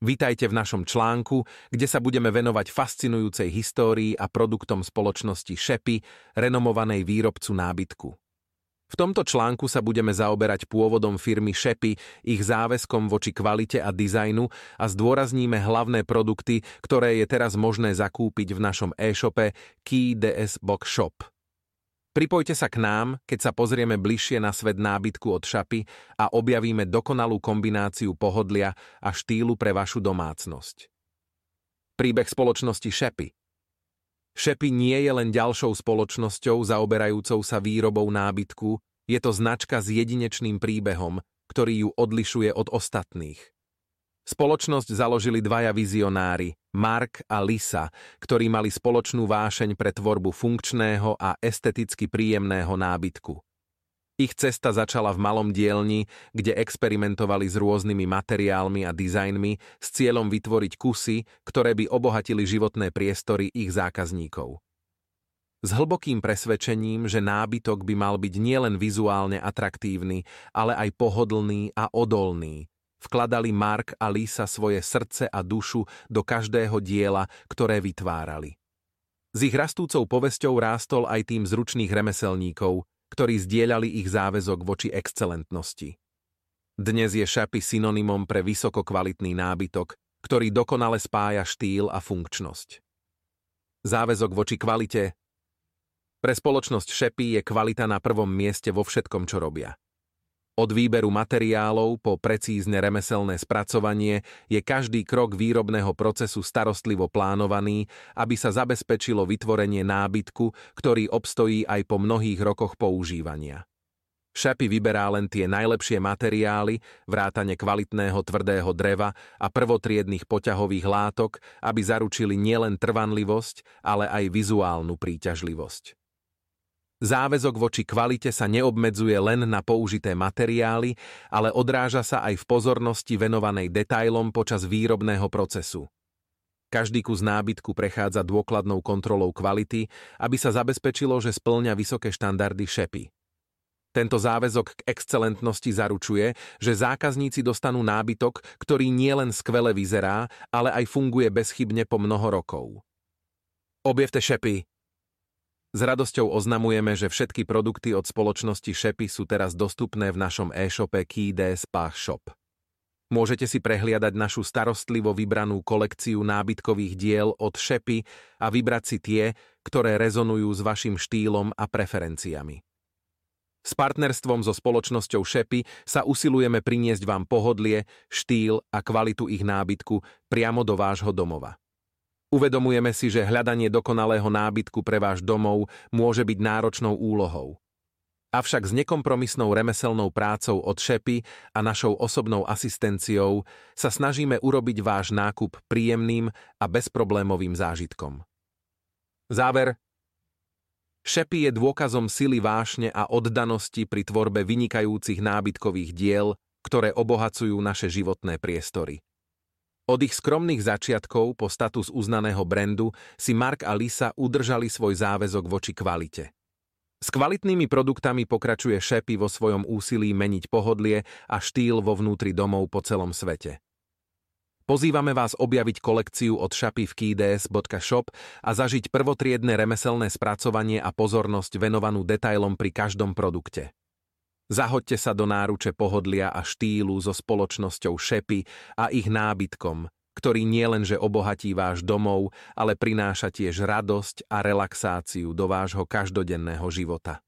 Vitajte v našom článku, kde sa budeme venovať fascinujúcej histórii a produktom spoločnosti Šepy, renomovanej výrobcu nábytku. V tomto článku sa budeme zaoberať pôvodom firmy Šepy, ich záväzkom voči kvalite a dizajnu a zdôrazníme hlavné produkty, ktoré je teraz možné zakúpiť v našom e-shope Key DS Box Shop. Pripojte sa k nám, keď sa pozrieme bližšie na svet nábytku od šapy a objavíme dokonalú kombináciu pohodlia a štýlu pre vašu domácnosť. Príbeh spoločnosti Šepy Šepy nie je len ďalšou spoločnosťou zaoberajúcou sa výrobou nábytku, je to značka s jedinečným príbehom, ktorý ju odlišuje od ostatných. Spoločnosť založili dvaja vizionári, Mark a Lisa, ktorí mali spoločnú vášeň pre tvorbu funkčného a esteticky príjemného nábytku. Ich cesta začala v malom dielni, kde experimentovali s rôznymi materiálmi a dizajnmi s cieľom vytvoriť kusy, ktoré by obohatili životné priestory ich zákazníkov. S hlbokým presvedčením, že nábytok by mal byť nielen vizuálne atraktívny, ale aj pohodlný a odolný, Vkladali Mark a Lisa svoje srdce a dušu do každého diela, ktoré vytvárali. S ich rastúcou povesťou rástol aj tým zručných remeselníkov, ktorí zdieľali ich záväzok voči excelentnosti. Dnes je šapy synonymom pre vysokokvalitný nábytok, ktorý dokonale spája štýl a funkčnosť. Záväzok voči kvalite Pre spoločnosť šepy je kvalita na prvom mieste vo všetkom, čo robia. Od výberu materiálov po precízne remeselné spracovanie je každý krok výrobného procesu starostlivo plánovaný, aby sa zabezpečilo vytvorenie nábytku, ktorý obstojí aj po mnohých rokoch používania. Šapy vyberá len tie najlepšie materiály, vrátane kvalitného tvrdého dreva a prvotriedných poťahových látok, aby zaručili nielen trvanlivosť, ale aj vizuálnu príťažlivosť. Záväzok voči kvalite sa neobmedzuje len na použité materiály, ale odráža sa aj v pozornosti venovanej detailom počas výrobného procesu. Každý kus nábytku prechádza dôkladnou kontrolou kvality, aby sa zabezpečilo, že splňa vysoké štandardy šepy. Tento záväzok k excelentnosti zaručuje, že zákazníci dostanú nábytok, ktorý nielen skvele vyzerá, ale aj funguje bezchybne po mnoho rokov. Objevte šepy, s radosťou oznamujeme, že všetky produkty od spoločnosti Shepy sú teraz dostupné v našom e-shope KD Spa Shop. Môžete si prehliadať našu starostlivo vybranú kolekciu nábytkových diel od Shepy a vybrať si tie, ktoré rezonujú s vašim štýlom a preferenciami. S partnerstvom so spoločnosťou Shepy sa usilujeme priniesť vám pohodlie, štýl a kvalitu ich nábytku priamo do vášho domova. Uvedomujeme si, že hľadanie dokonalého nábytku pre váš domov môže byť náročnou úlohou. Avšak s nekompromisnou remeselnou prácou od šepy a našou osobnou asistenciou sa snažíme urobiť váš nákup príjemným a bezproblémovým zážitkom. Záver Šepy je dôkazom sily vášne a oddanosti pri tvorbe vynikajúcich nábytkových diel, ktoré obohacujú naše životné priestory. Od ich skromných začiatkov po status uznaného brandu si Mark a Lisa udržali svoj záväzok voči kvalite. S kvalitnými produktami pokračuje Shepy vo svojom úsilí meniť pohodlie a štýl vo vnútri domov po celom svete. Pozývame vás objaviť kolekciu od keyds.shop a zažiť prvotriedne remeselné spracovanie a pozornosť venovanú detailom pri každom produkte. Zahoďte sa do náruče pohodlia a štýlu so spoločnosťou šepy a ich nábytkom, ktorý nielenže obohatí váš domov, ale prináša tiež radosť a relaxáciu do vášho každodenného života.